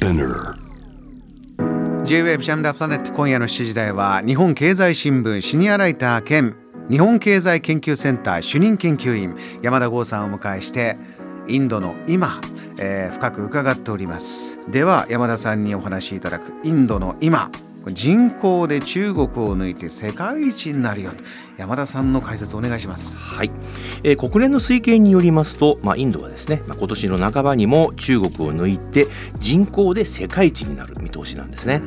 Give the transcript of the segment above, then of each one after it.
Spinner. J-Wave ジャムダプラネット今夜の7時台は日本経済新聞シニアライター兼日本経済研究センター主任研究員山田剛さんをお迎えしてインドの今、えー深く伺っております。では山田さんにお話しいただくインドの今。人口で中国を抜いて世界一になるよと。山田さんの解説お願いします。はい、えー国連の推計によりますと、まあ、インドはですね、まあ、今年の半ばにも中国を抜いて人口で世界一になる見通しなんですね。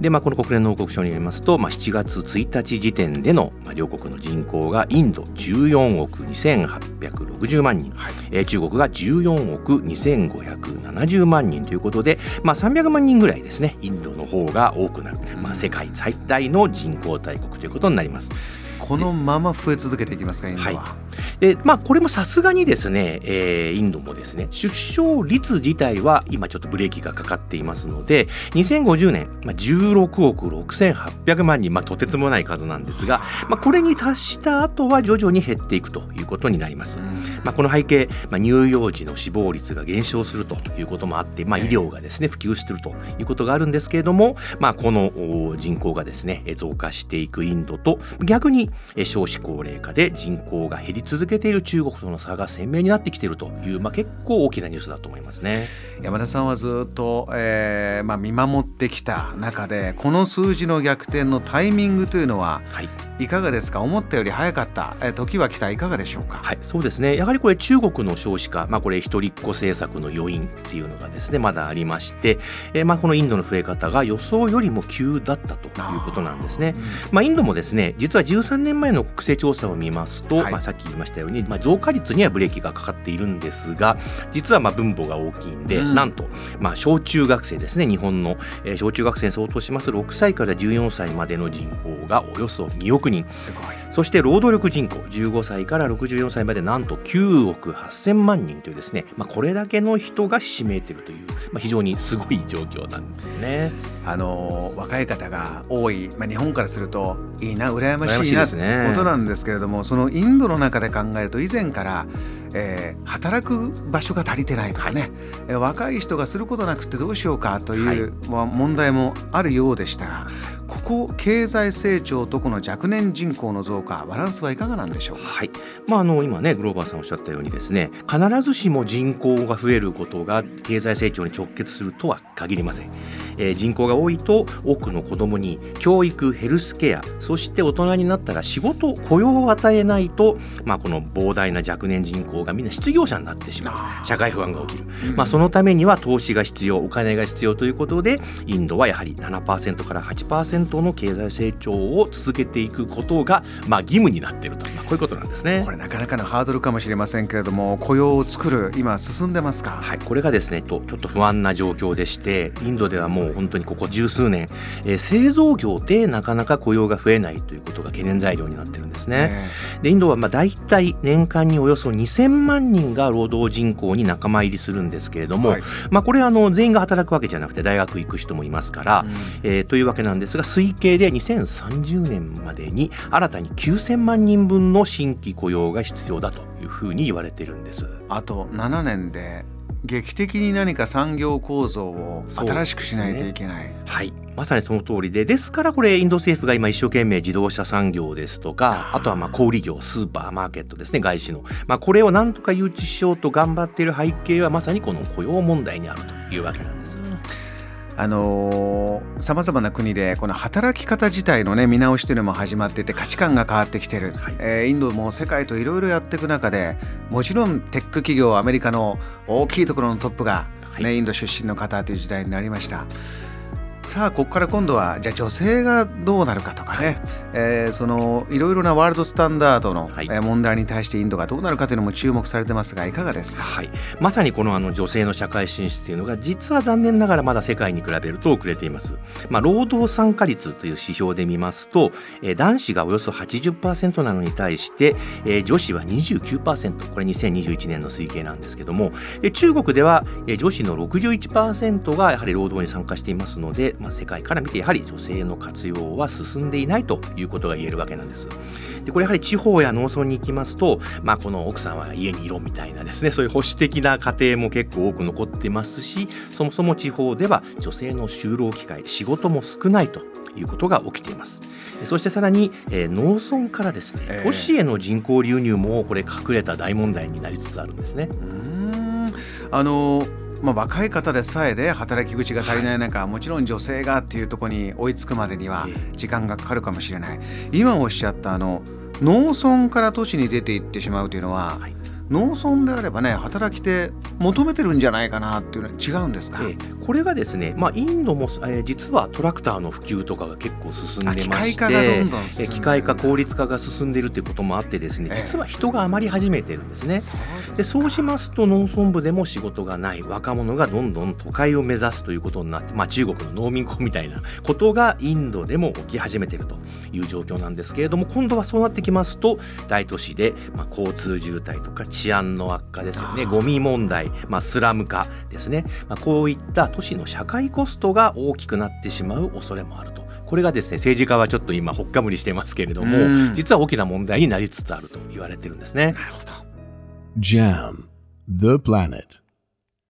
で、まあ、この国連の報告書によりますと、まあ、7月1日時点での、まあ、両国の人口がインド14億2860万人、えー中国が14億2570万人ということで、まあ、300万人ぐらいですねインドの方が多くなる、まあ、世界最大の人口大国ということになります。このまま増え続けていきますかインドは、はでまあこれもさすがにですね、えーインドもですね出生率自体は今ちょっとブレーキがかかっていますので2050年、まあ、16億6800万人、まあ、とてつもない数なんですが、まあ、これに達した後は徐々に減っていくということになります。まあ、この背景、まあ、乳幼児の死亡率が減少するということもあって、まあ、医療がですね普及しているということがあるんですけれども、まあ、このお人口がですねえ増加していくインドと逆にえ少子高齢化で人口が減り続けている中国との差が鮮明になってきているという、まあ、結構大きなニュースだと思いますね。山田さんはずっと、えーまあ、見守ってきた中でこの数字の逆転のタイミングというのははいいかがですか？思ったより早かった、えー時は来た。いかがでしょうか、はい、そうですね。やはりこれ中国の少子化、まあ、これ一人っ子政策の要因っていうのがですねまだありまして、えーまあ、このインドの増え方が予想よりも急だったということなんですね。まあ、インドもですね実は13年前の国勢調査を見ますと、はい。まあ、さっき言いましたように、まあ、増加率にはブレーキがかかっているんですが実はまあ分母が大きいんで、うん。なんと、まあ、小中学生ですね日本の、えー小中学生に相当します。6歳から14歳までの人口がおよそ2億人。すごい。そして労働力人口15歳から64歳までなんと9億8000万人というですね、まあ、これだけの人がひしめいているという、まあ、非常にすごい状況なんですね。あのー若い方が多い、まあ、日本からするといいな羨ましいなとですね。ことなんですけれどもそのインドの中で考えると以前から、えー働く場所が足りてないとかね、えー若い人がすることなくてどうしようかという、まあ問題もあるようでしたがここ経済成長とこの若年人口の増加バランスはいかがなんでしょうか？はい。まあ、あの今ねグローバーさんおっしゃったようにですね必ずしも人口が増えることが経済成長に直結するとは限りません、えー人口が多いと多くの子どもに教育ヘルスケアそして大人になったら仕事雇用を与えないと、まあ、この膨大な若年人口がみんな失業者になってしまう。社会不安が起きる、まあ、そのためには投資が必要お金が必要ということでインドはやはり7%から8%の経済成長を続けていくことが、まあ、義務になっていると、まあ、こういうことなんですね。こ。れなかなかのハードルかもしれませんけれども雇用を作る今進んでますか、はい、これがですねとちょっと不安な状況でしてインドではもう本当にここ十数年、えー製造業でなかなか雇用が増えないということが懸念材料になってるんですね。ねでインドはまあ大体年間におよそ2000万人が労働人口に仲間入りするんですけれども、はい。まあ、これはあの全員が働くわけじゃなくて大学行く人もいますから、えーというわけなんですが推計で2030年までに新たに9000万人分の新規雇用が必要だというふうに言われてるんです。あと7年で劇的に何か産業構造を新しくしないといけない。はい、まさにその通りでですからこれインド政府が今一生懸命自動車産業ですとかあとはまあ小売業スーパーマーケットですね外資の、まあ、これをなんとか誘致しようと頑張っている背景はまさにこの雇用問題にあるというわけなんです。あのさまざまな国でこの働き方自体のね見直しというのも始まっていて価値観が変わってきてる、はい。えーインドも世界といろいろやっていく中でもちろんテック企業アメリカの大きいところのトップが、ねはい。インド出身の方という時代になりました。さあここから今度はじゃあ女性がどうなるかとかね、えーそのいろいろなワールドスタンダードの、問題に対してインドがどうなるかというのも注目されてますがいかがですか？はい、まさにこのあの女性の社会進出というのが実は残念ながらまだ世界に比べると遅れています。まあ、労働参加率という指標で見ますと、えー男子がおよそ80%なのに対して、えー女子は29%これ2021年の推計なんですけども。で中国では、えー女子の61%がやはり労働に参加していますのでまあ、世界から見てやはり女性の活用は進んでいないということが言えるわけなんです。でこれやはり地方や農村に行きますと、まあ、この奥さんは家にいろみたいなですね そういう保守的な家庭も結構多く残ってますしそもそも地方では女性の就労機会仕事も少ないということが起きていますそしてさらに、えー、農村からですね、えー、都市への人口流入もこれ隠れた大問題になりつつあるんですね。うんあのまあ、若い方でさえで働き口が足りない中、はい、もちろん女性がっていうところに追いつくまでには時間がかかるかもしれない。今おっしゃったあの農村から都市に出ていってしまうというのは、はい農村であればね働き手求めてるんじゃないかなっていうのは違うんですか、ええ、これがですね、まあ、インドも、えー、実はトラクターの普及とかが結構進んでまして機械化がどんどん進んで機械化効率化が進んでるっていうこともあってですね、実は人が余り始めてるんですね。でそうしますと農村部でも仕事がない若者がどんどん都会を目指すということになって、まあ、中国の農民工みたいなことがインドでも起き始めてるという状況なんですけれども今度はそうなってきますと大都市で、まあ、交通渋滞とか治安の悪化ですよねゴミ問題、まあ、スラム化ですね、まあ、こういった都市の社会コストが大きくなってしまう恐れもあると。これがですね政治家はちょっと今ほっかむりしてますけれども実は大きな問題になりつつあると言われてるんですね。なるほど。JAM The Planet